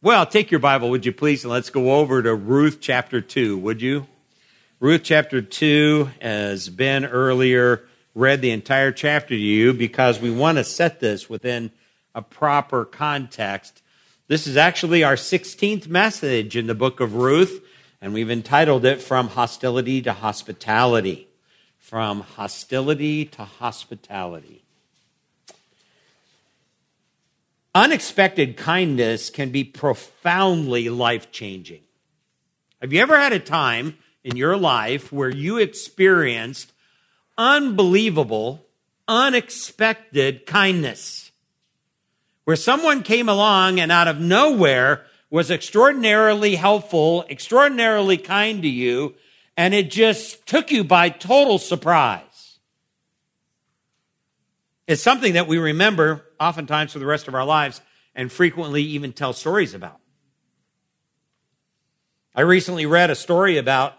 Well, take your Bible, would you please, and let's go over to Ruth chapter 2, would you? Ruth chapter 2, as Ben earlier read the entire chapter to you, because we want to set this within a proper context. This is actually our 16th message in the book of Ruth, and we've entitled it From Hostility to Hospitality. From Hostility to Hospitality. Unexpected kindness can be profoundly life changing. Have you ever had a time in your life where you experienced unbelievable, unexpected kindness? Where someone came along and out of nowhere was extraordinarily helpful, extraordinarily kind to you, and it just took you by total surprise. It's something that we remember oftentimes for the rest of our lives and frequently even tell stories about. I recently read a story about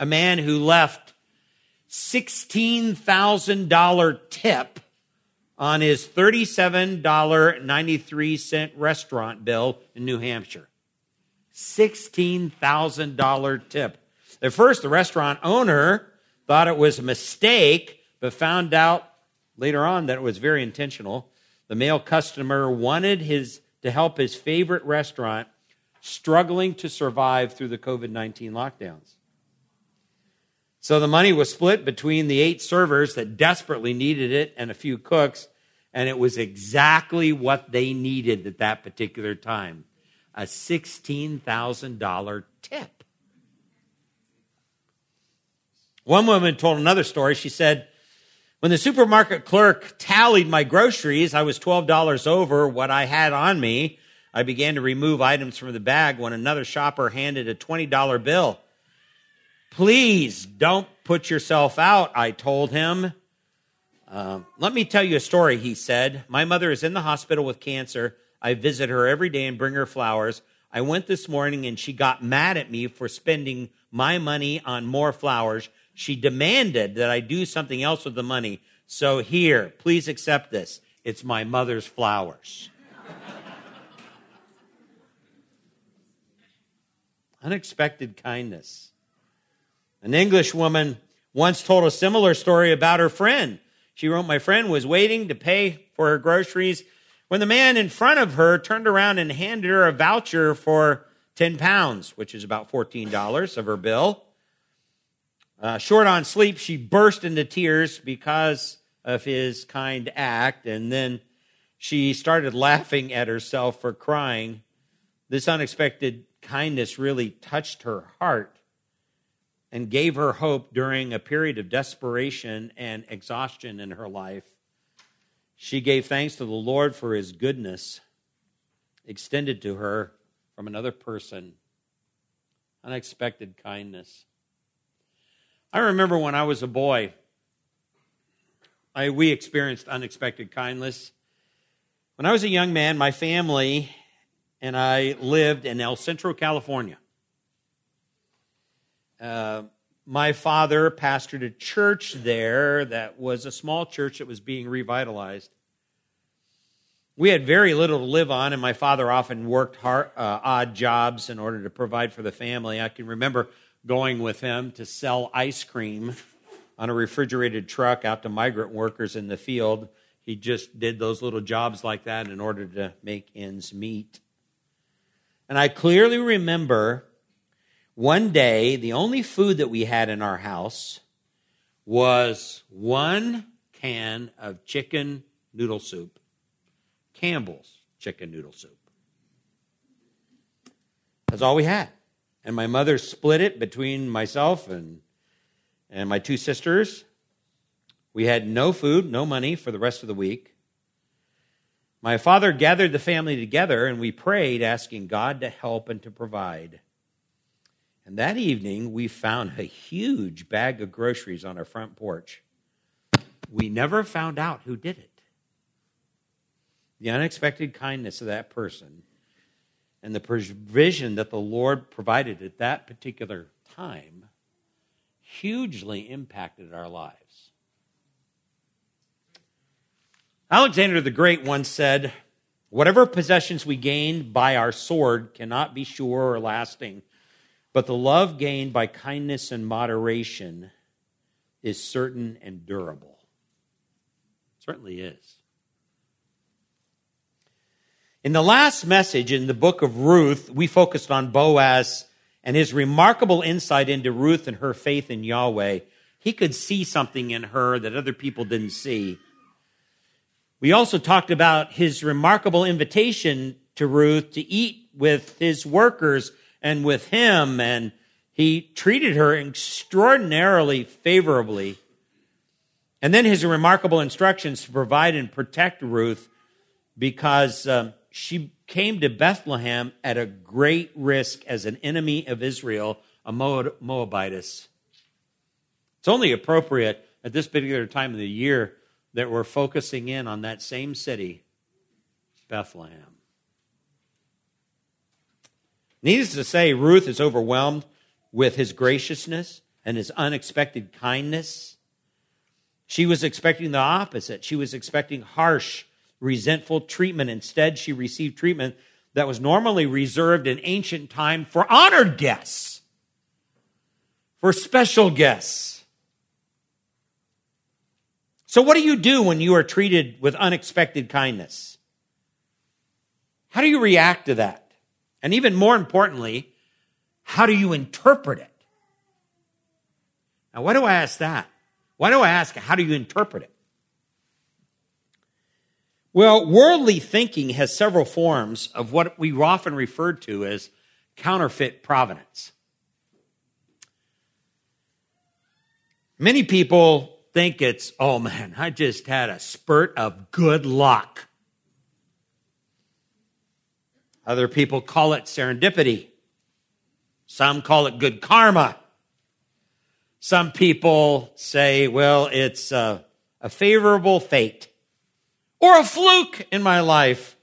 a man who left $16,000 tip on his $37.93 restaurant bill in New Hampshire. $16,000 tip. At first, the restaurant owner thought it was a mistake, but found out later on that it was very intentional. The male customer wanted his to help his favorite restaurant struggling to survive through the COVID 19 lockdowns. So the money was split between the eight servers that desperately needed it and a few cooks, and it was exactly what they needed at that particular time a $16,000 tip. One woman told another story. She said, when the supermarket clerk tallied my groceries, I was $12 over what I had on me. I began to remove items from the bag when another shopper handed a $20 bill. Please don't put yourself out, I told him. Uh, let me tell you a story, he said. My mother is in the hospital with cancer. I visit her every day and bring her flowers. I went this morning and she got mad at me for spending my money on more flowers. She demanded that I do something else with the money. So here, please accept this. It's my mother's flowers. Unexpected kindness. An English woman once told a similar story about her friend. She wrote, My friend was waiting to pay for her groceries when the man in front of her turned around and handed her a voucher for 10 pounds, which is about $14 of her bill. Uh, short on sleep, she burst into tears because of his kind act, and then she started laughing at herself for crying. This unexpected kindness really touched her heart and gave her hope during a period of desperation and exhaustion in her life. She gave thanks to the Lord for his goodness extended to her from another person. Unexpected kindness. I remember when I was a boy, I, we experienced unexpected kindness. When I was a young man, my family and I lived in El Centro, California. Uh, my father pastored a church there that was a small church that was being revitalized. We had very little to live on, and my father often worked hard, uh, odd jobs in order to provide for the family. I can remember going with him to sell ice cream on a refrigerated truck out to migrant workers in the field. He just did those little jobs like that in order to make ends meet. And I clearly remember one day, the only food that we had in our house was one can of chicken noodle soup, Campbell's chicken noodle soup. That's all we had and my mother split it between myself and, and my two sisters. We had no food, no money for the rest of the week. My father gathered the family together and we prayed, asking God to help and to provide. And that evening, we found a huge bag of groceries on our front porch. We never found out who did it. The unexpected kindness of that person and the provision that the Lord provided at that particular time hugely impacted our lives. Alexander the Great once said, Whatever possessions we gain by our sword cannot be sure or lasting, but the love gained by kindness and moderation is certain and durable. It certainly is. In the last message in the book of Ruth, we focused on Boaz and his remarkable insight into Ruth and her faith in Yahweh. He could see something in her that other people didn't see. We also talked about his remarkable invitation to Ruth to eat with his workers and with him, and he treated her extraordinarily favorably. And then his remarkable instructions to provide and protect Ruth because um, she came to Bethlehem at a great risk as an enemy of Israel, a Moabitess. It's only appropriate at this particular time of the year that we're focusing in on that same city, Bethlehem. Needless to say, Ruth is overwhelmed with his graciousness and his unexpected kindness. She was expecting the opposite. She was expecting harsh, resentful treatment. Instead, she received treatment that was normally reserved in ancient time for honored guests, for special guests. So, what do you do when you are treated with unexpected kindness? How do you react to that? And even more importantly, how do you interpret it? Now, why do I ask that? Why do I ask, how do you interpret it? Well, worldly thinking has several forms of what we often refer to as counterfeit providence. Many people think it's, oh man, I just had a spurt of good luck. Other people call it serendipity. Some call it good karma. Some people say, well, it's a, a favorable fate or a fluke in my life,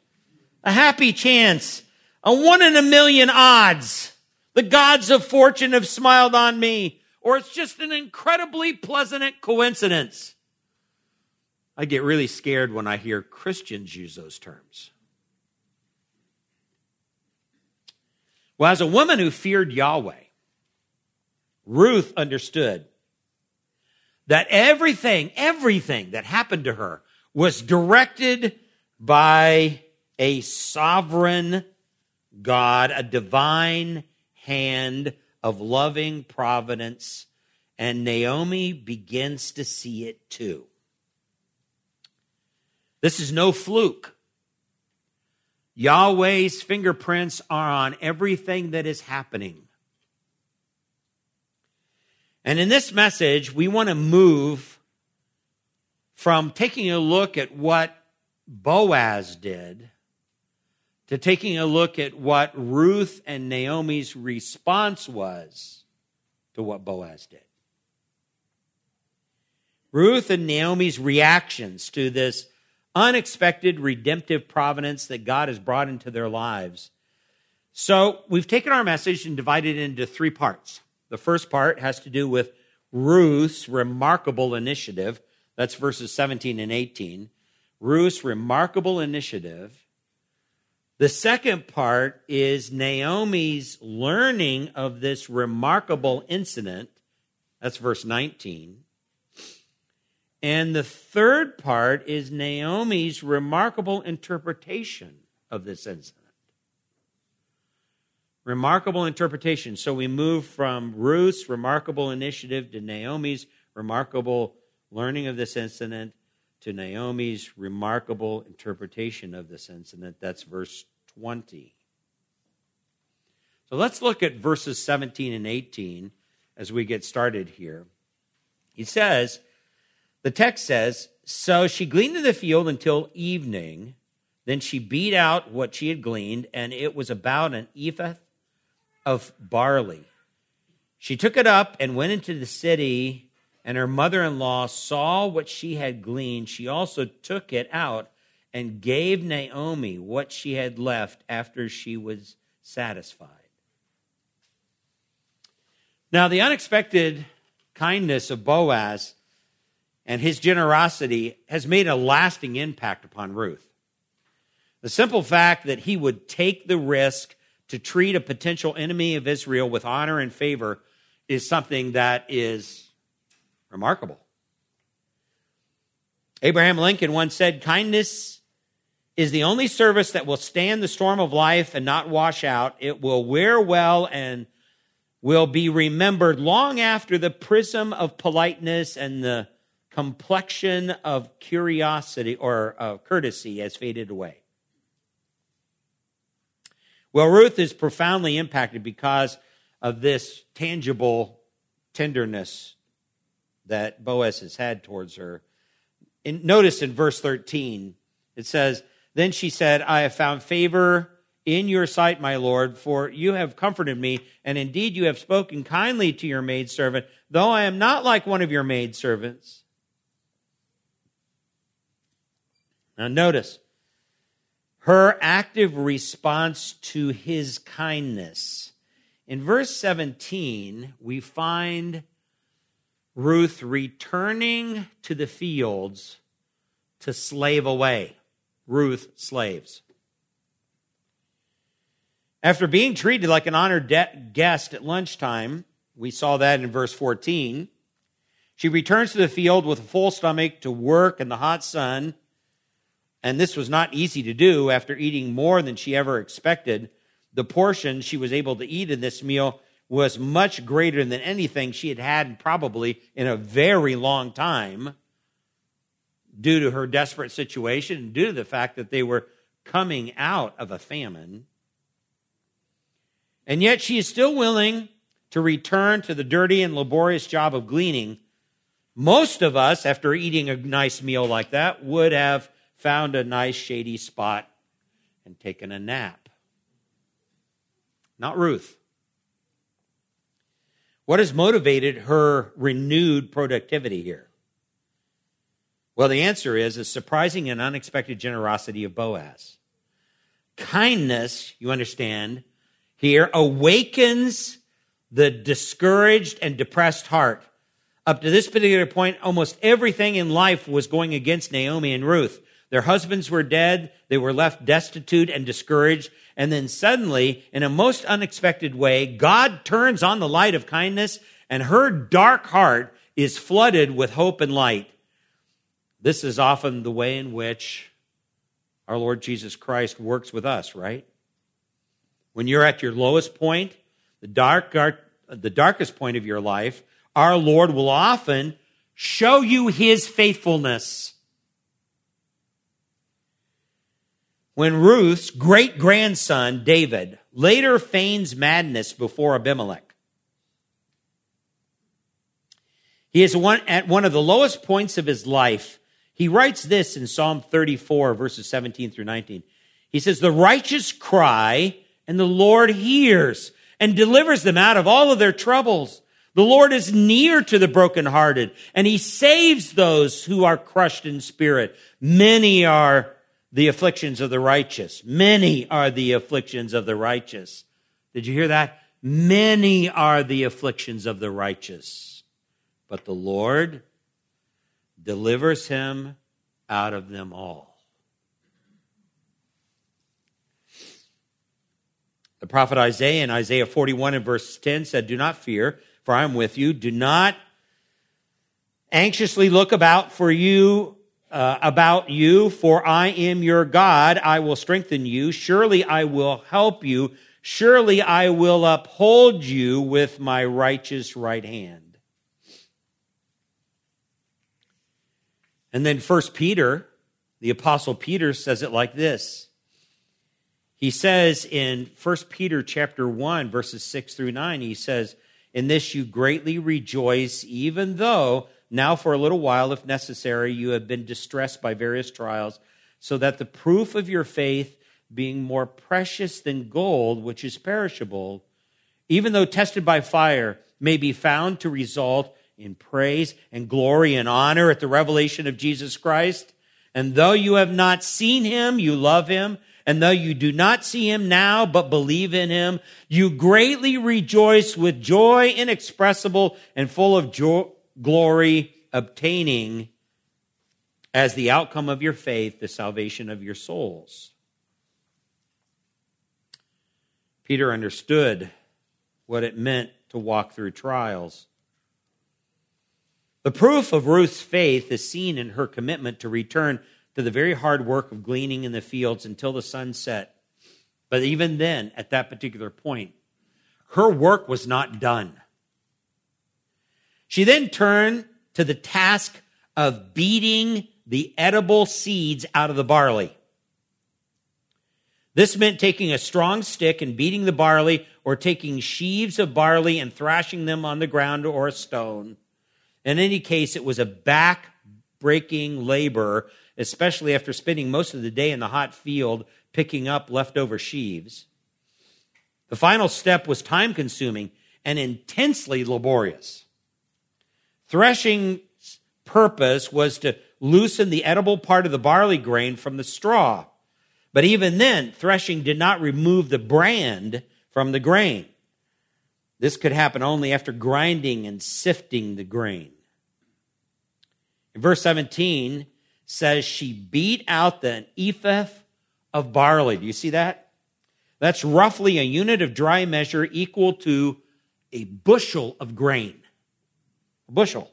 a happy chance, a one in a million odds. The gods of fortune have smiled on me or it's just an incredibly pleasant coincidence. I get really scared when I hear Christians use those terms. Well, as a woman who feared Yahweh, Ruth understood that everything, everything that happened to her was directed by a sovereign God, a divine hand of loving providence, and Naomi begins to see it too. This is no fluke. Yahweh's fingerprints are on everything that is happening. And in this message, we want to move from taking a look at what Boaz did to taking a look at what Ruth and Naomi's response was to what Boaz did. Ruth and Naomi's reactions to this unexpected redemptive providence that God has brought into their lives. So we've taken our message and divided it into three parts. The first part has to do with Ruth's remarkable initiative. That's verses 17 and 18. Ruth's remarkable initiative. The second part is Naomi's learning of this remarkable incident. That's verse 19. And the third part is Naomi's remarkable interpretation of this incident. Remarkable interpretation. So we move from Ruth's remarkable initiative to Naomi's remarkable learning of this incident to Naomi's remarkable interpretation of this incident. That's verse 20. So let's look at verses 17 and 18 as we get started here. He says, the text says, So she gleaned in the field until evening. Then she beat out what she had gleaned, and it was about an ephah of barley. She took it up and went into the city, and her mother in law saw what she had gleaned. She also took it out and gave Naomi what she had left after she was satisfied. Now, the unexpected kindness of Boaz and his generosity has made a lasting impact upon Ruth. The simple fact that he would take the risk to treat a potential enemy of Israel with honor and favor is something that is remarkable. Abraham Lincoln once said, Kindness is the only service that will stand the storm of life and not wash out. It will wear well and will be remembered long after the prism of politeness and the complexion of curiosity or uh, courtesy has faded away. Well, Ruth is profoundly impacted because of this tangible tenderness that Boaz has had towards her. In, notice in verse 13, it says, Then she said, I have found favor in your sight, my Lord, for you have comforted me, and indeed you have spoken kindly to your maidservant, though I am not like one of your maidservants. Now, notice her active response to his kindness. In verse 17, we find Ruth returning to the fields to slave away. Ruth slaves. After being treated like an honored de- guest at lunchtime, we saw that in verse 14, she returns to the field with a full stomach to work in the hot sun. And this was not easy to do after eating more than she ever expected. The portion she was able to eat in this meal was much greater than anything she had had probably in a very long time due to her desperate situation and due to the fact that they were coming out of a famine. And yet she is still willing to return to the dirty and laborious job of gleaning. Most of us, after eating a nice meal like that, would have found a nice shady spot and taken a nap. Not Ruth. What has motivated her renewed productivity here? Well, the answer is a surprising and unexpected generosity of Boaz. Kindness, you understand, here awakens the discouraged and depressed heart. Up to this particular point, almost everything in life was going against Naomi and Ruth. Their husbands were dead. They were left destitute and discouraged. And then suddenly, in a most unexpected way, God turns on the light of kindness and her dark heart is flooded with hope and light. This is often the way in which our Lord Jesus Christ works with us, right? When you're at your lowest point, the dark, the darkest point of your life, our Lord will often show you his faithfulness. When Ruth's great grandson, David, later feigns madness before Abimelech. He is one, at one of the lowest points of his life. He writes this in Psalm 34, verses 17 through 19. He says, The righteous cry, and the Lord hears and delivers them out of all of their troubles. The Lord is near to the brokenhearted, and he saves those who are crushed in spirit. Many are the afflictions of the righteous. Many are the afflictions of the righteous. Did you hear that? Many are the afflictions of the righteous, but the Lord delivers him out of them all. The prophet Isaiah in Isaiah 41 and verse 10 said, Do not fear, for I am with you. Do not anxiously look about for you uh, about you, for I am your God. I will strengthen you. Surely I will help you. Surely I will uphold you with my righteous right hand. And then First Peter, the apostle Peter says it like this. He says in First Peter chapter 1 verses 6 through 9, he says, "In this you greatly rejoice even though now, for a little while, if necessary, you have been distressed by various trials, so that the proof of your faith, being more precious than gold, which is perishable, even though tested by fire, may be found to result in praise and glory and honor at the revelation of Jesus Christ. And though you have not seen him, you love him. And though you do not see him now, but believe in him, you greatly rejoice with joy inexpressible and full of joy glory, obtaining as the outcome of your faith the salvation of your souls. Peter understood what it meant to walk through trials. The proof of Ruth's faith is seen in her commitment to return to the very hard work of gleaning in the fields until the sun set. But even then, at that particular point, her work was not done. She then turned to the task of beating the edible seeds out of the barley. This meant taking a strong stick and beating the barley, or taking sheaves of barley and thrashing them on the ground or a stone. In any case, it was a back breaking labor, especially after spending most of the day in the hot field picking up leftover sheaves. The final step was time consuming and intensely laborious. Threshing's purpose was to loosen the edible part of the barley grain from the straw. But even then, threshing did not remove the brand from the grain. This could happen only after grinding and sifting the grain. In verse 17 says she beat out the ephah of barley. Do you see that? That's roughly a unit of dry measure equal to a bushel of grain. Bushel.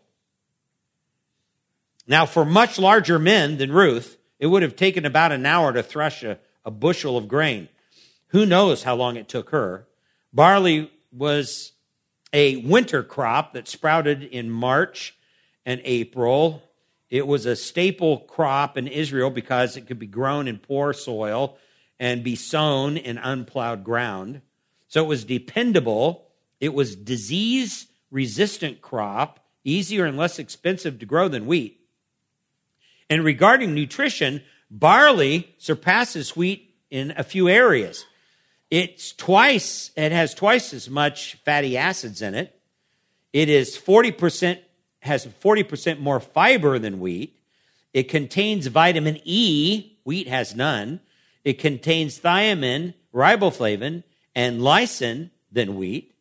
Now, for much larger men than Ruth, it would have taken about an hour to thresh a, a bushel of grain. Who knows how long it took her? Barley was a winter crop that sprouted in March and April. It was a staple crop in Israel because it could be grown in poor soil and be sown in unplowed ground. So it was dependable. It was disease resistant crop, easier and less expensive to grow than wheat. And regarding nutrition, barley surpasses wheat in a few areas. It's twice, it has twice as much fatty acids in it. It is 40%, has 40% more fiber than wheat. It contains vitamin E, wheat has none. It contains thiamine, riboflavin, and lysine than wheat.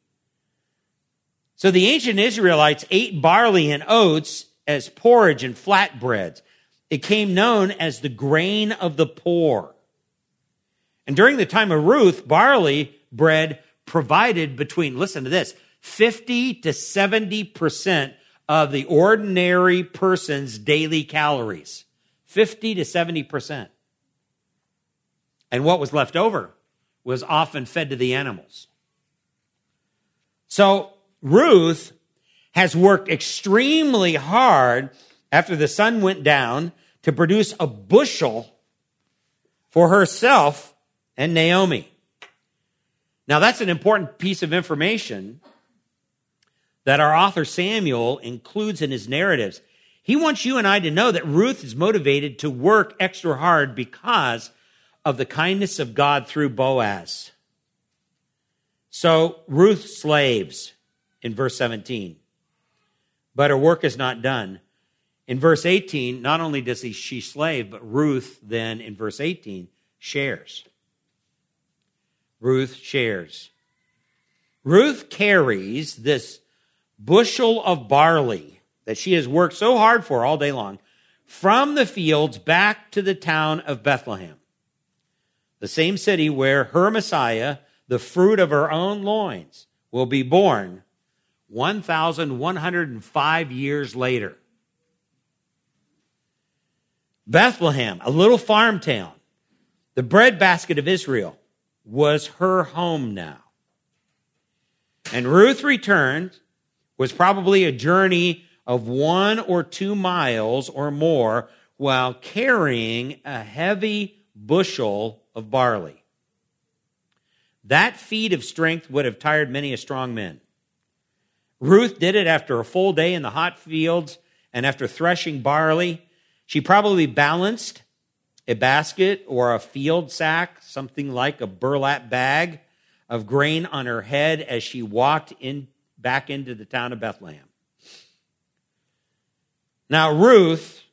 So the ancient Israelites ate barley and oats as porridge and flatbreads. It came known as the grain of the poor. And during the time of Ruth, barley bread provided between, listen to this, 50 to 70% of the ordinary person's daily calories. 50 to 70%. And what was left over was often fed to the animals. So Ruth has worked extremely hard after the sun went down to produce a bushel for herself and Naomi. Now, that's an important piece of information that our author Samuel includes in his narratives. He wants you and I to know that Ruth is motivated to work extra hard because of the kindness of God through Boaz. So Ruth slaves in verse 17, but her work is not done. In verse 18, not only does he, she slave, but Ruth then in verse 18 shares. Ruth shares. Ruth carries this bushel of barley that she has worked so hard for all day long from the fields back to the town of Bethlehem, the same city where her Messiah, the fruit of her own loins, will be born 1,105 years later. Bethlehem, a little farm town, the breadbasket of Israel, was her home now. And Ruth returned, was probably a journey of one or two miles or more while carrying a heavy bushel of barley. That feat of strength would have tired many a strong man. Ruth did it after a full day in the hot fields and after threshing barley. She probably balanced a basket or a field sack, something like a burlap bag of grain on her head as she walked in back into the town of Bethlehem. Now, Ruth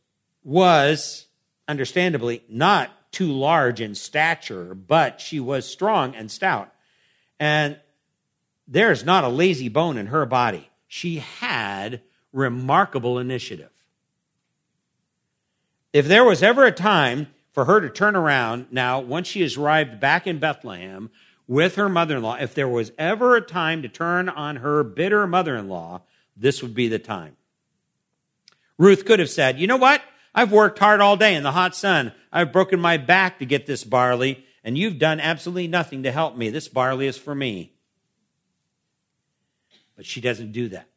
was, understandably, not too large in stature, but she was strong and stout. And there's not a lazy bone in her body. She had remarkable initiative. If there was ever a time for her to turn around now, once she has arrived back in Bethlehem, with her mother in law. If there was ever a time to turn on her bitter mother in law, this would be the time. Ruth could have said, You know what? I've worked hard all day in the hot sun. I've broken my back to get this barley, and you've done absolutely nothing to help me. This barley is for me. But she doesn't do that.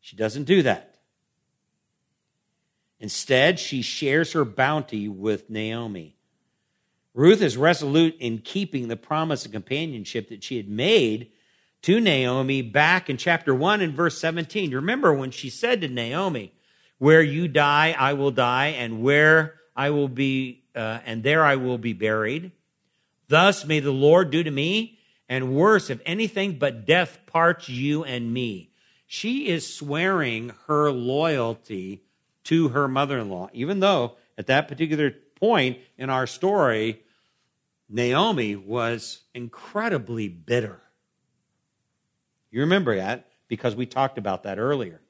She doesn't do that. Instead, she shares her bounty with Naomi. Ruth is resolute in keeping the promise of companionship that she had made to Naomi back in chapter 1 and verse 17. Remember when she said to Naomi, Where you die, I will die, and where I will be, uh, and there I will be buried. Thus may the Lord do to me, and worse, if anything but death parts you and me. She is swearing her loyalty to her mother in law, even though at that particular point in our story, Naomi was incredibly bitter. You remember that because we talked about that earlier.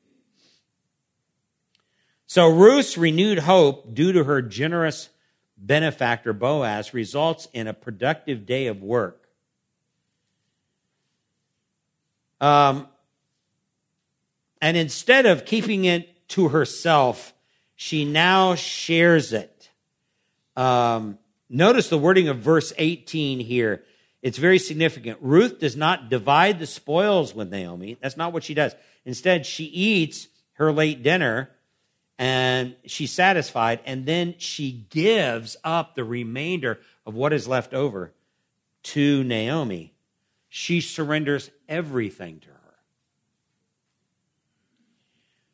So Ruth's renewed hope, due to her generous benefactor Boaz, results in a productive day of work. Um, and instead of keeping it to herself, she now shares it. Um, notice the wording of verse 18 here. It's very significant. Ruth does not divide the spoils with Naomi. That's not what she does. Instead, she eats her late dinner and she's satisfied, and then she gives up the remainder of what is left over to Naomi. She surrenders everything to her.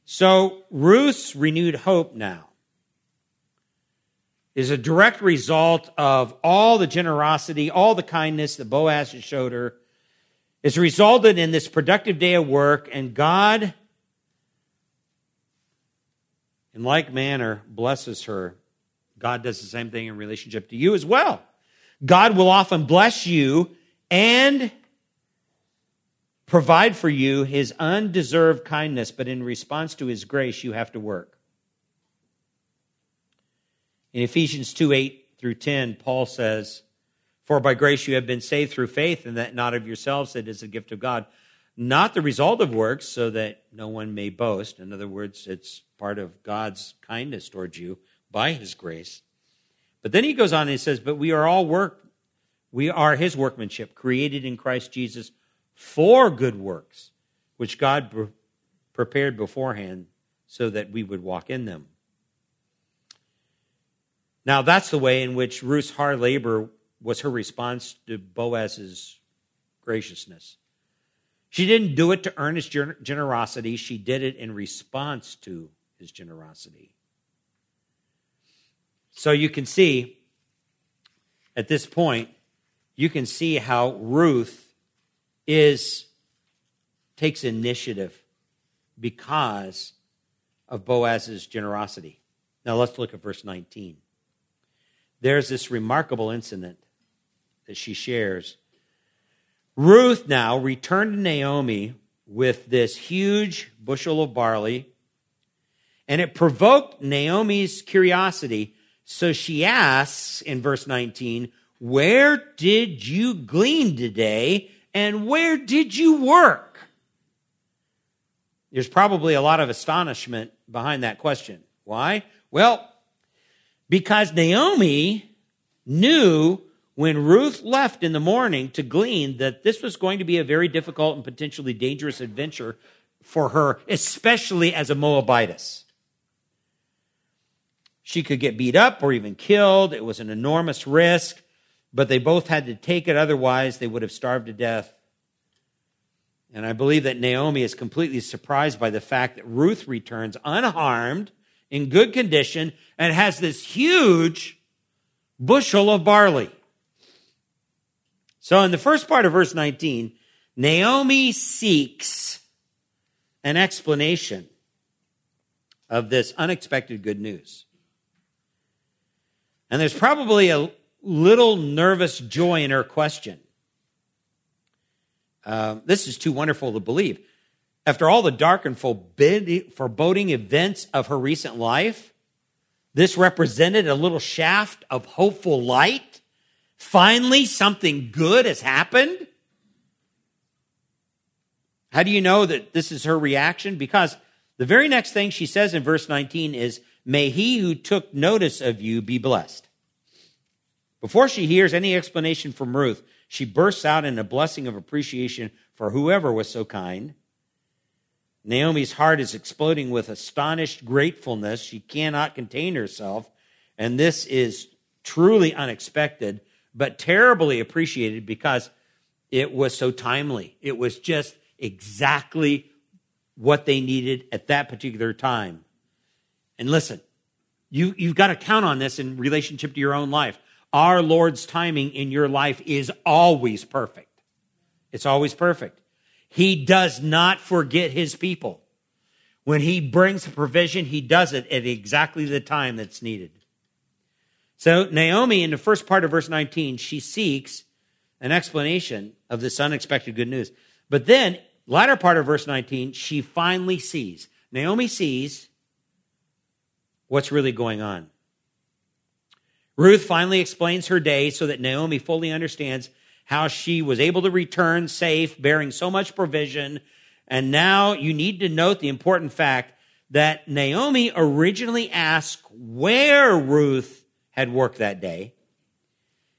So Ruth's renewed hope now is a direct result of all the generosity, all the kindness that Boaz has showed her. It's resulted in this productive day of work, and God, in like manner, blesses her. God does the same thing in relationship to you as well. God will often bless you and provide for you his undeserved kindness, but in response to his grace, you have to work. In Ephesians 2 8 through 10, Paul says, For by grace you have been saved through faith, and that not of yourselves, it is a gift of God, not the result of works, so that no one may boast. In other words, it's part of God's kindness towards you by his grace. But then he goes on and he says, But we are all work, we are his workmanship, created in Christ Jesus for good works, which God prepared beforehand so that we would walk in them. Now, that's the way in which Ruth's hard labor was her response to Boaz's graciousness. She didn't do it to earn his generosity, she did it in response to his generosity. So you can see at this point, you can see how Ruth is takes initiative because of Boaz's generosity. Now let's look at verse 19 there's this remarkable incident that she shares. Ruth now returned to Naomi with this huge bushel of barley, and it provoked Naomi's curiosity. So she asks in verse 19, Where did you glean today, and where did you work? There's probably a lot of astonishment behind that question. Why? Well, because Naomi knew when Ruth left in the morning to glean that this was going to be a very difficult and potentially dangerous adventure for her, especially as a Moabitess. She could get beat up or even killed. It was an enormous risk, but they both had to take it, otherwise, they would have starved to death. And I believe that Naomi is completely surprised by the fact that Ruth returns unharmed in good condition and has this huge bushel of barley. So in the first part of verse 19, Naomi seeks an explanation of this unexpected good news. And there's probably a little nervous joy in her question. Uh, this is too wonderful to believe. After all the dark and foreboding events of her recent life, this represented a little shaft of hopeful light Finally, something good has happened? How do you know that this is her reaction? Because the very next thing she says in verse 19 is, May he who took notice of you be blessed. Before she hears any explanation from Ruth, she bursts out in a blessing of appreciation for whoever was so kind. Naomi's heart is exploding with astonished gratefulness. She cannot contain herself. And this is truly unexpected, but terribly appreciated because it was so timely. It was just exactly what they needed at that particular time. And listen, you, you've got to count on this in relationship to your own life. Our Lord's timing in your life is always perfect. It's always perfect. He does not forget his people. When he brings a provision, he does it at exactly the time that's needed. So, Naomi, in the first part of verse 19, she seeks an explanation of this unexpected good news. But then, latter part of verse 19, she finally sees. Naomi sees what's really going on. Ruth finally explains her day so that Naomi fully understands how she was able to return safe, bearing so much provision. And now you need to note the important fact that Naomi originally asked where Ruth had worked that day.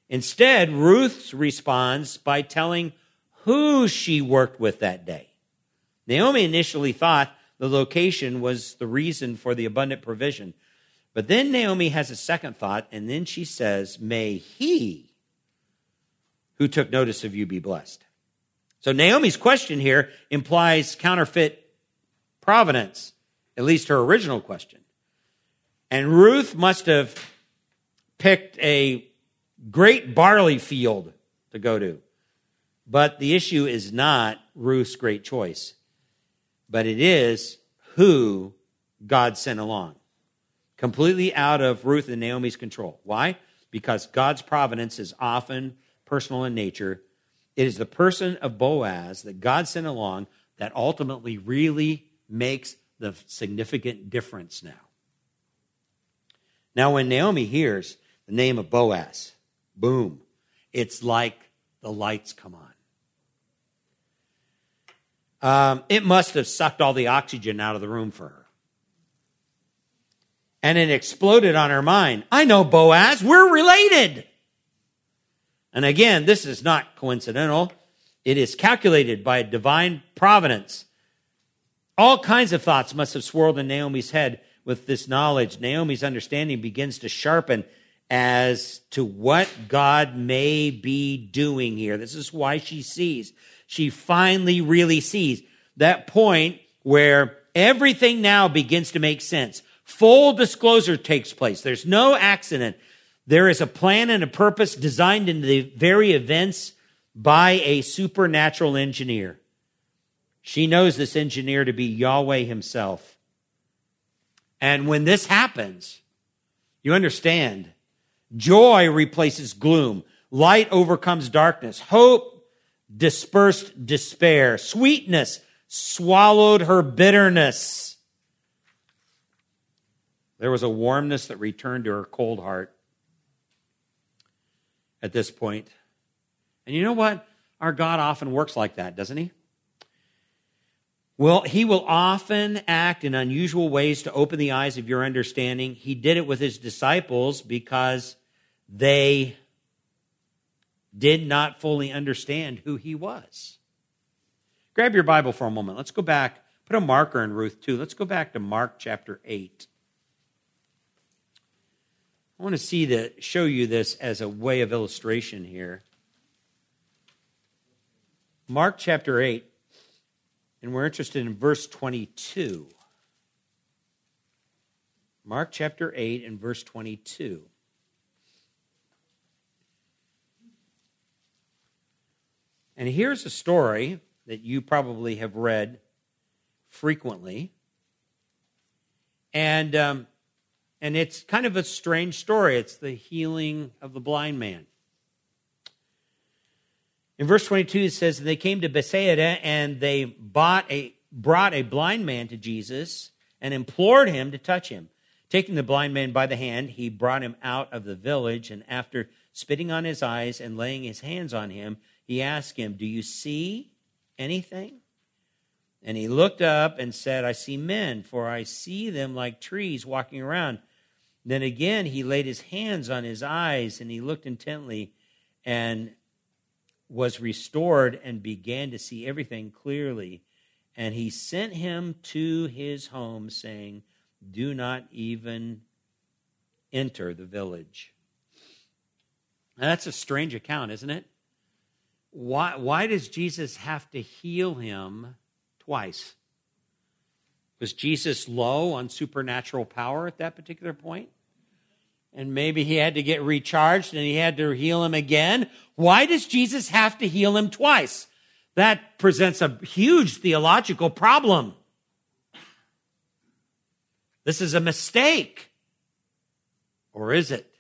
Instead, Ruth responds by telling who she worked with that day. Naomi initially thought the location was the reason for the abundant provision. But then Naomi has a second thought, and then she says, May he who took notice of you be blessed. So Naomi's question here implies counterfeit providence, at least her original question. And Ruth must have picked a great barley field to go to. But the issue is not Ruth's great choice, but it is who God sent along completely out of Ruth and Naomi's control. Why? Because God's providence is often personal in nature. It is the person of Boaz that God sent along that ultimately really makes the significant difference now. Now, when Naomi hears the name of Boaz, boom, it's like the lights come on. Um, it must have sucked all the oxygen out of the room for her and it exploded on her mind. I know Boaz, we're related. And again, this is not coincidental. It is calculated by divine providence. All kinds of thoughts must have swirled in Naomi's head with this knowledge. Naomi's understanding begins to sharpen as to what God may be doing here. This is why she sees. She finally really sees that point where everything now begins to make sense. Full disclosure takes place. There's no accident. There is a plan and a purpose designed into the very events by a supernatural engineer. She knows this engineer to be Yahweh himself. And when this happens, you understand joy replaces gloom, light overcomes darkness, hope dispersed despair, sweetness swallowed her bitterness. There was a warmness that returned to her cold heart at this point. And you know what? Our God often works like that, doesn't he? Well, he will often act in unusual ways to open the eyes of your understanding. He did it with his disciples because they did not fully understand who he was. Grab your Bible for a moment. Let's go back. Put a marker in Ruth 2. Let's go back to Mark chapter 8. I want to see the show you this as a way of illustration here. Mark chapter 8, and we're interested in verse 22. Mark chapter 8 and verse 22. And here's a story that you probably have read frequently. And um, and it's kind of a strange story. It's the healing of the blind man. In verse 22, it says, They came to Bethsaida and they bought a, brought a blind man to Jesus and implored him to touch him. Taking the blind man by the hand, he brought him out of the village, and after spitting on his eyes and laying his hands on him, he asked him, Do you see anything? And he looked up and said, I see men, for I see them like trees walking around. Then again he laid his hands on his eyes and he looked intently and was restored and began to see everything clearly. And he sent him to his home, saying, Do not even enter the village. Now, that's a strange account, isn't it? Why, why does Jesus have to heal him twice? Was Jesus low on supernatural power at that particular point? And maybe he had to get recharged and he had to heal him again. Why does Jesus have to heal him twice? That presents a huge theological problem. This is a mistake. Or is it?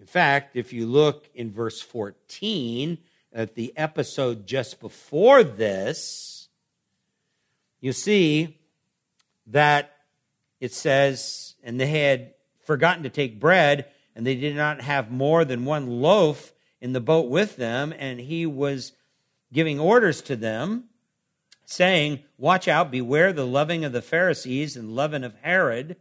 In fact, if you look in verse 14 at the episode just before this, you see that it says, and they had forgotten to take bread, and they did not have more than one loaf in the boat with them, and he was giving orders to them, saying, Watch out, beware the loving of the Pharisees and leaven of Herod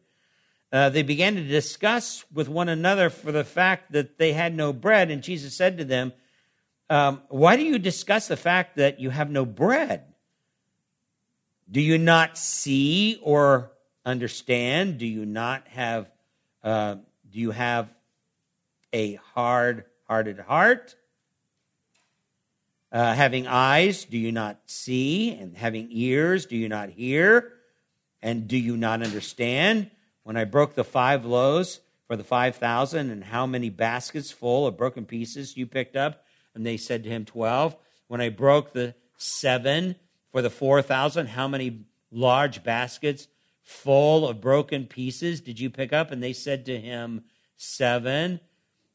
uh, they began to discuss with one another for the fact that they had no bread. And Jesus said to them, um, Why do you discuss the fact that you have no bread? Do you not see or understand? Do you not have, uh, do you have a hard hearted heart? Uh, having eyes, do you not see? And having ears, do you not hear? And do you not understand? when I broke the five loaves for the 5,000, and how many baskets full of broken pieces you picked up? And they said to him, 12. When I broke the seven for the 4,000, how many large baskets full of broken pieces did you pick up? And they said to him, Seven.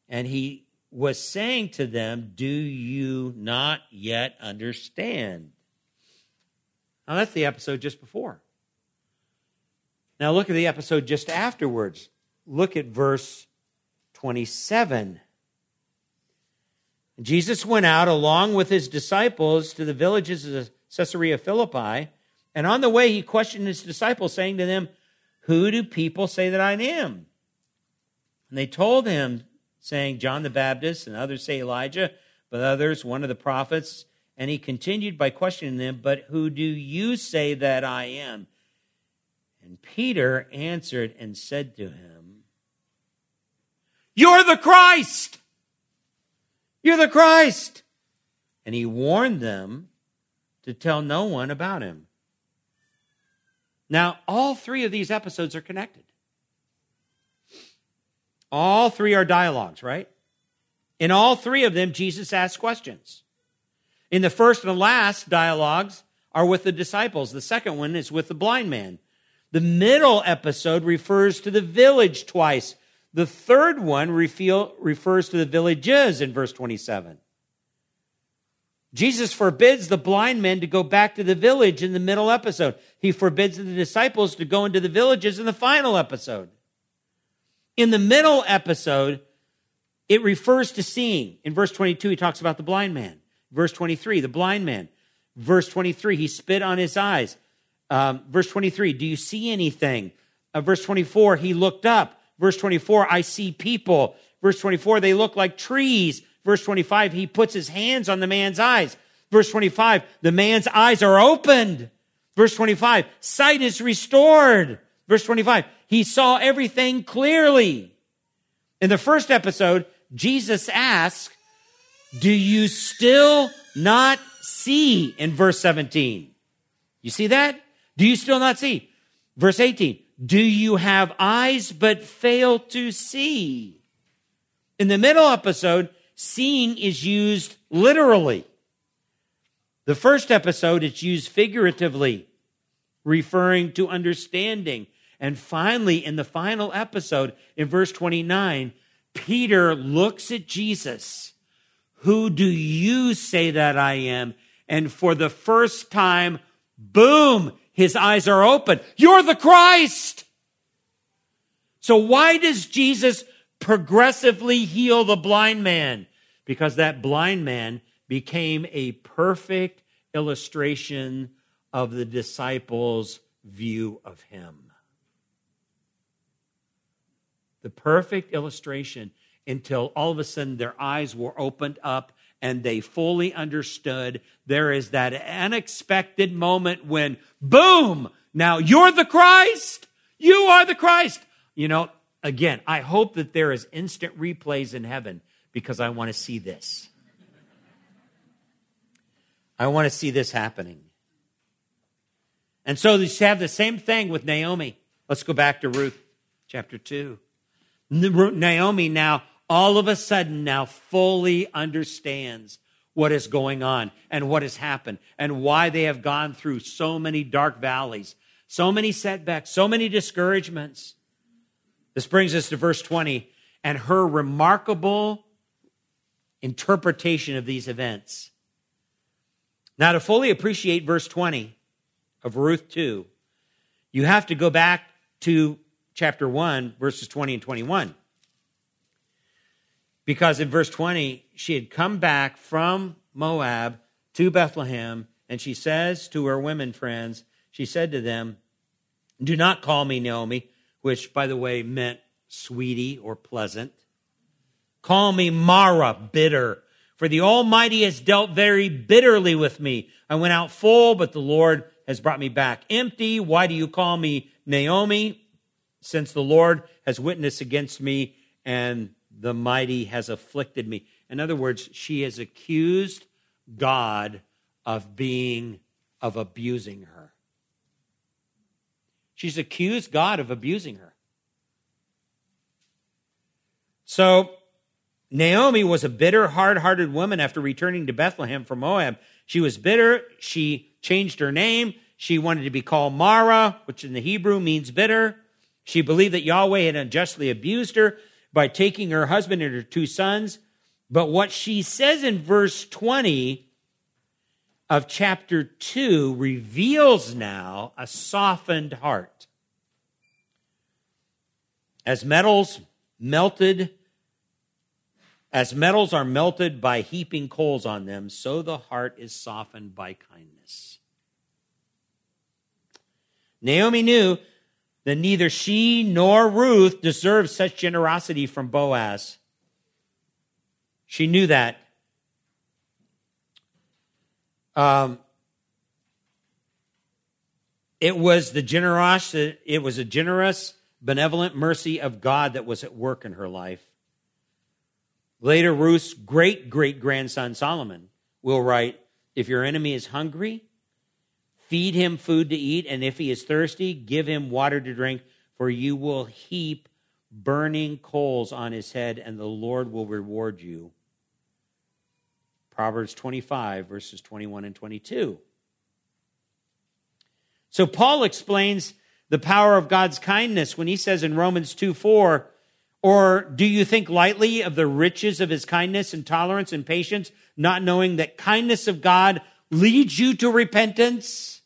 And he was saying to them, Do you not yet understand? Now, that's the episode just before. Now look at the episode just afterwards. Look at verse 27. Jesus went out along with his disciples to the villages of Caesarea Philippi, and on the way he questioned his disciples, saying to them, Who do people say that I am? And they told him, saying, John the Baptist, and others say Elijah, but others, one of the prophets. And he continued by questioning them, But who do you say that I am? And Peter answered and said to him, You're the Christ! You're the Christ! And he warned them to tell no one about him. Now, all three of these episodes are connected. All three are dialogues, right? In all three of them, Jesus asks questions. In the first and the last dialogues are with the disciples. The second one is with the blind man. The middle episode refers to the village twice. The third one refers to the villages in verse 27. Jesus forbids the blind men to go back to the village in the middle episode. He forbids the disciples to go into the villages in the final episode. In the middle episode, it refers to seeing. In verse 22, he talks about the blind man. Verse 23, the blind man. Verse 23, he spit on his eyes. Um, verse 23, do you see anything? Uh, verse 24, he looked up. Verse 24, I see people. Verse 24, they look like trees. Verse 25, he puts his hands on the man's eyes. Verse 25, the man's eyes are opened. Verse 25, sight is restored. Verse 25, he saw everything clearly. In the first episode, Jesus asked, Do you still not see? In verse 17. You see that? Do you still not see? Verse 18. Do you have eyes but fail to see? In the middle episode, seeing is used literally. The first episode, it's used figuratively, referring to understanding. And finally, in the final episode, in verse 29, Peter looks at Jesus. Who do you say that I am? And for the first time, boom, his eyes are open. You're the Christ. So why does Jesus progressively heal the blind man because that blind man became a perfect illustration of the disciples' view of him. The perfect illustration until all of a sudden their eyes were opened up and they fully understood. There is that unexpected moment when, boom, now you're the Christ. You are the Christ. You know, again, I hope that there is instant replays in heaven because I want to see this. I want to see this happening. And so you have the same thing with Naomi. Let's go back to Ruth chapter 2. Naomi now, all of a sudden, now fully understands what is going on and what has happened and why they have gone through so many dark valleys, so many setbacks, so many discouragements. This brings us to verse 20 and her remarkable interpretation of these events. Now, to fully appreciate verse 20, of Ruth 2, you have to go back to chapter 1, verses 20 and 21. Because in verse 20, she had come back from Moab to Bethlehem, and she says to her women friends, she said to them, Do not call me Naomi, which, by the way, meant sweetie or pleasant. Call me Mara, bitter, for the Almighty has dealt very bitterly with me. I went out full, but the Lord has brought me back empty. Why do you call me Naomi? Since the Lord has witnessed against me and the mighty has afflicted me. In other words, she has accused God of being, of abusing her. She's accused God of abusing her. So, Naomi was a bitter, hard hearted woman after returning to Bethlehem from Moab. She was bitter. She changed her name. She wanted to be called Mara, which in the Hebrew means bitter. She believed that Yahweh had unjustly abused her by taking her husband and her two sons. But what she says in verse 20 of chapter 2 reveals now a softened heart. As metals melted, as metals are melted by heaping coals on them, so the heart is softened by kindness. Naomi knew that neither she nor Ruth deserved such generosity from Boaz. She knew that. Um, it was the generous, it was a generous, benevolent mercy of God that was at work in her life. Later, Ruth's great great grandson Solomon will write If your enemy is hungry, feed him food to eat, and if he is thirsty, give him water to drink, for you will heap burning coals on his head, and the Lord will reward you. Proverbs 25, verses 21 and 22. So Paul explains the power of God's kindness when he says in Romans 2 4, or do you think lightly of the riches of his kindness and tolerance and patience, not knowing that kindness of God leads you to repentance?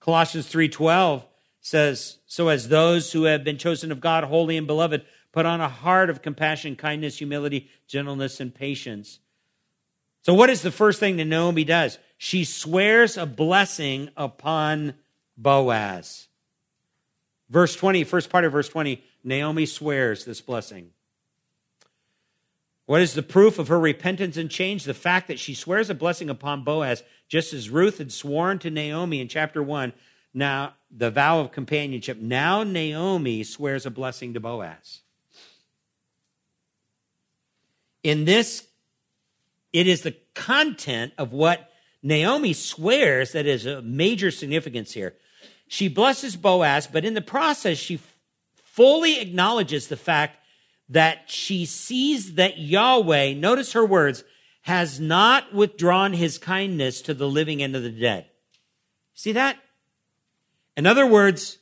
Colossians 3:12 says, "So as those who have been chosen of God, holy and beloved, put on a heart of compassion, kindness, humility, gentleness, and patience." So what is the first thing that Naomi does? She swears a blessing upon Boaz. Verse 20, first part of verse 20, Naomi swears this blessing. What is the proof of her repentance and change? The fact that she swears a blessing upon Boaz, just as Ruth had sworn to Naomi in chapter 1, now the vow of companionship. Now Naomi swears a blessing to Boaz. In this, it is the content of what Naomi swears that is a major significance here. She blesses Boaz, but in the process, she fully acknowledges the fact that she sees that Yahweh, notice her words, has not withdrawn his kindness to the living and to the dead. See that? In other words,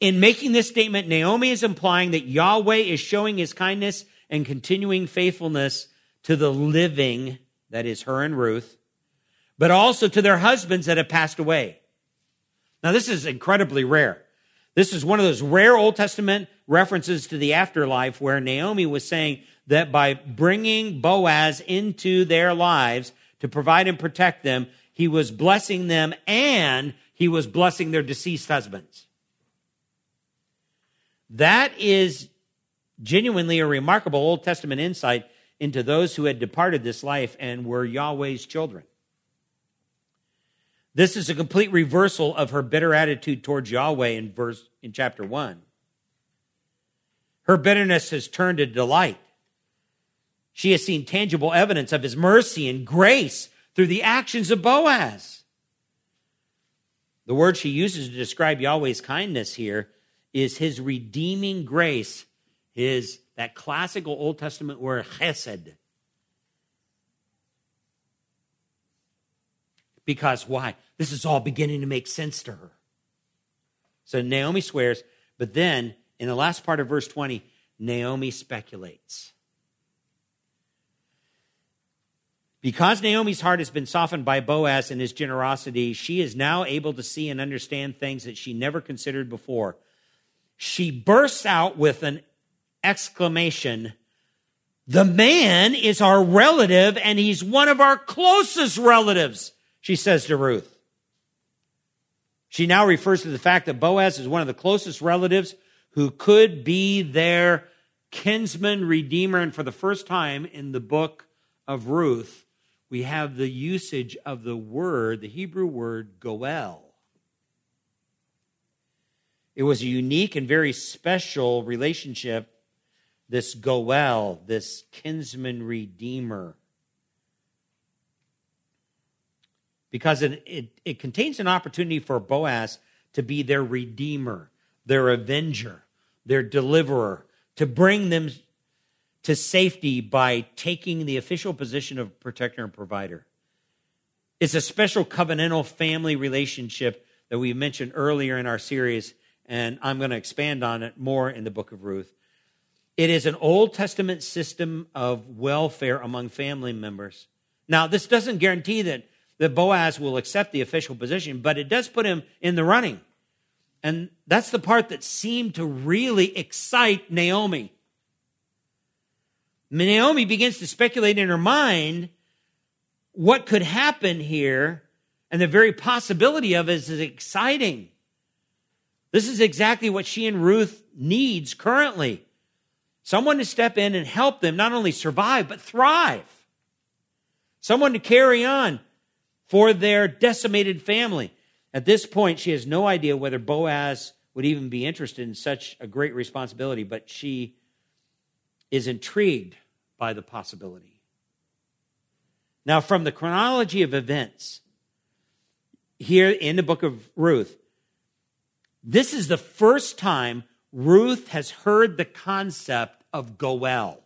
in making this statement, Naomi is implying that Yahweh is showing his kindness and continuing faithfulness to the living, that is her and Ruth, but also to their husbands that have passed away. Now, this is incredibly rare. This is one of those rare Old Testament references to the afterlife where Naomi was saying that by bringing Boaz into their lives to provide and protect them, he was blessing them and he was blessing their deceased husbands. That is genuinely a remarkable Old Testament insight into those who had departed this life and were Yahweh's children. This is a complete reversal of her bitter attitude towards Yahweh in verse in chapter 1. Her bitterness has turned to delight. She has seen tangible evidence of his mercy and grace through the actions of Boaz. The word she uses to describe Yahweh's kindness here is his redeeming grace, his that classical Old Testament word chesed. Because why? This is all beginning to make sense to her. So Naomi swears, but then in the last part of verse 20, Naomi speculates. Because Naomi's heart has been softened by Boaz and his generosity, she is now able to see and understand things that she never considered before. She bursts out with an exclamation The man is our relative and he's one of our closest relatives, she says to Ruth. She now refers to the fact that Boaz is one of the closest relatives who could be their kinsman redeemer. And for the first time in the book of Ruth, we have the usage of the word, the Hebrew word goel. It was a unique and very special relationship, this goel, this kinsman redeemer. because it, it, it contains an opportunity for Boaz to be their redeemer, their avenger, their deliverer, to bring them to safety by taking the official position of protector and provider. It's a special covenantal family relationship that we mentioned earlier in our series, and I'm going to expand on it more in the book of Ruth. It is an Old Testament system of welfare among family members. Now, this doesn't guarantee that that Boaz will accept the official position, but it does put him in the running. And that's the part that seemed to really excite Naomi. Naomi begins to speculate in her mind what could happen here, and the very possibility of it is exciting. This is exactly what she and Ruth needs currently. Someone to step in and help them not only survive, but thrive. Someone to carry on for their decimated family. At this point, she has no idea whether Boaz would even be interested in such a great responsibility, but she is intrigued by the possibility. Now, from the chronology of events here in the book of Ruth, this is the first time Ruth has heard the concept of Goel,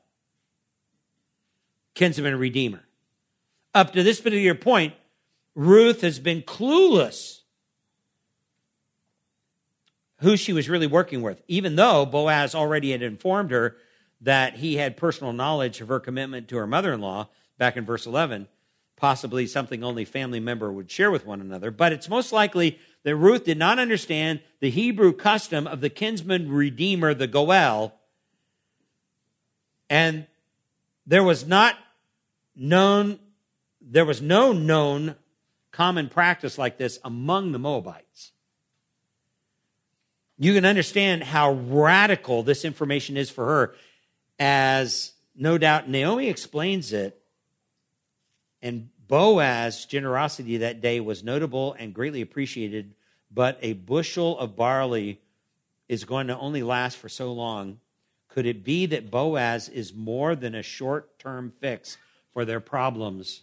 kinsman redeemer. Up to this particular point, Ruth has been clueless who she was really working with, even though Boaz already had informed her that he had personal knowledge of her commitment to her mother in law back in verse 11, possibly something only family member would share with one another. But it's most likely that Ruth did not understand the Hebrew custom of the kinsman redeemer, the Goel, and there was not known, there was no known common practice like this among the Moabites. You can understand how radical this information is for her, as no doubt Naomi explains it. And Boaz's generosity that day was notable and greatly appreciated, but a bushel of barley is going to only last for so long. Could it be that Boaz is more than a short term fix for their problems?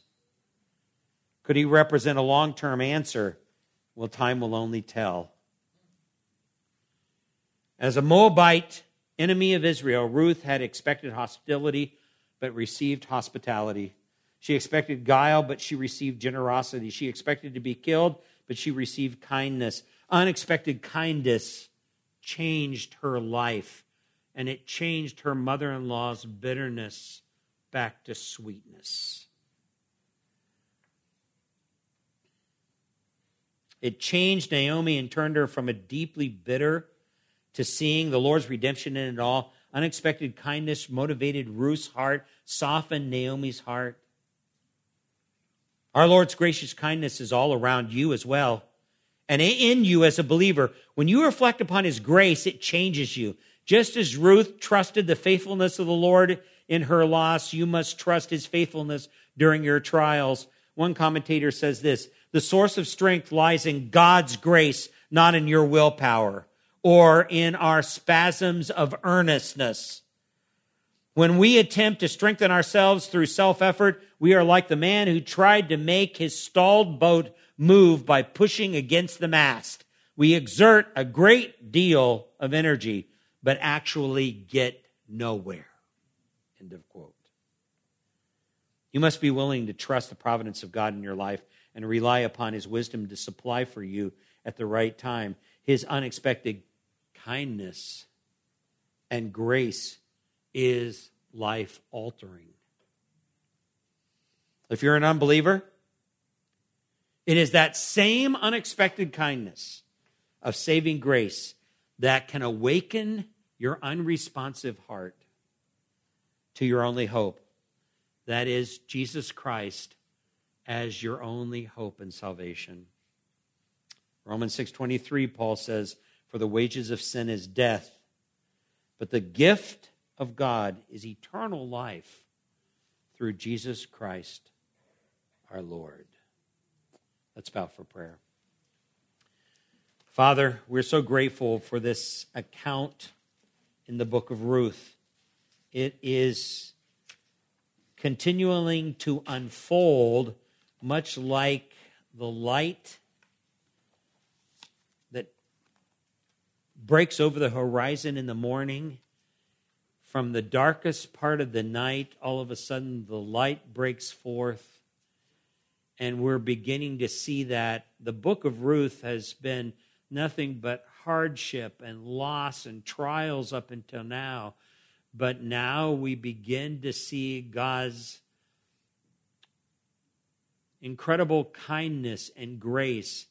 Could he represent a long term answer? Well, time will only tell. As a Moabite enemy of Israel, Ruth had expected hostility but received hospitality. She expected guile, but she received generosity. She expected to be killed, but she received kindness. Unexpected kindness changed her life, and it changed her mother in law's bitterness back to sweetness. It changed Naomi and turned her from a deeply bitter to seeing the Lord's redemption in it all. Unexpected kindness motivated Ruth's heart, softened Naomi's heart. Our Lord's gracious kindness is all around you as well. And in you as a believer, when you reflect upon his grace, it changes you. Just as Ruth trusted the faithfulness of the Lord in her loss, you must trust his faithfulness during your trials. One commentator says this the source of strength lies in God's grace, not in your willpower or in our spasms of earnestness. When we attempt to strengthen ourselves through self effort, we are like the man who tried to make his stalled boat move by pushing against the mast. We exert a great deal of energy, but actually get nowhere. End of quote. You must be willing to trust the providence of God in your life and rely upon his wisdom to supply for you at the right time his unexpected kindness and grace is life altering. If you're an unbeliever, it is that same unexpected kindness of saving grace that can awaken your unresponsive heart to your only hope. That is Jesus Christ as your only hope and salvation. Romans 6:23 Paul says, "For the wages of sin is death, but the gift of God is eternal life through Jesus Christ our Lord." Let's bow for prayer. Father, we're so grateful for this account in the book of Ruth. It is continuing to unfold much like the light that breaks over the horizon in the morning. From the darkest part of the night, all of a sudden the light breaks forth. And we're beginning to see that the book of Ruth has been nothing but hardship and loss and trials up until now. But now we begin to see God's incredible kindness and grace,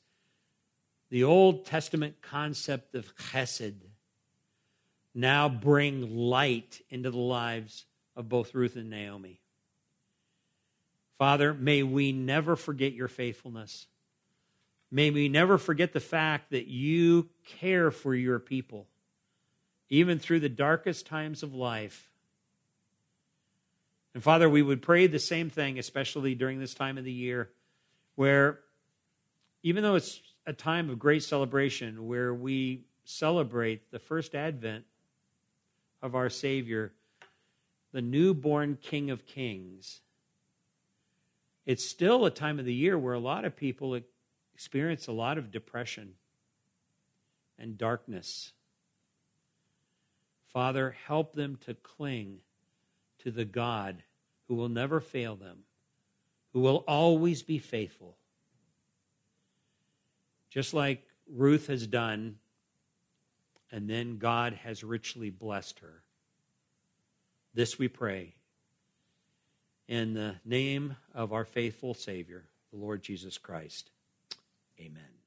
the Old Testament concept of chesed, now bring light into the lives of both Ruth and Naomi. Father, may we never forget your faithfulness. May we never forget the fact that you care for your people, even through the darkest times of life. And Father, we would pray the same thing, especially during this time of the year, where even though it's a time of great celebration, where we celebrate the first advent of our Savior, the newborn King of Kings, it's still a time of the year where a lot of people experience a lot of depression and darkness. Father, help them to cling to the God who will never fail them, who will always be faithful. Just like Ruth has done, and then God has richly blessed her. This we pray in the name of our faithful Savior, the Lord Jesus Christ. Amen.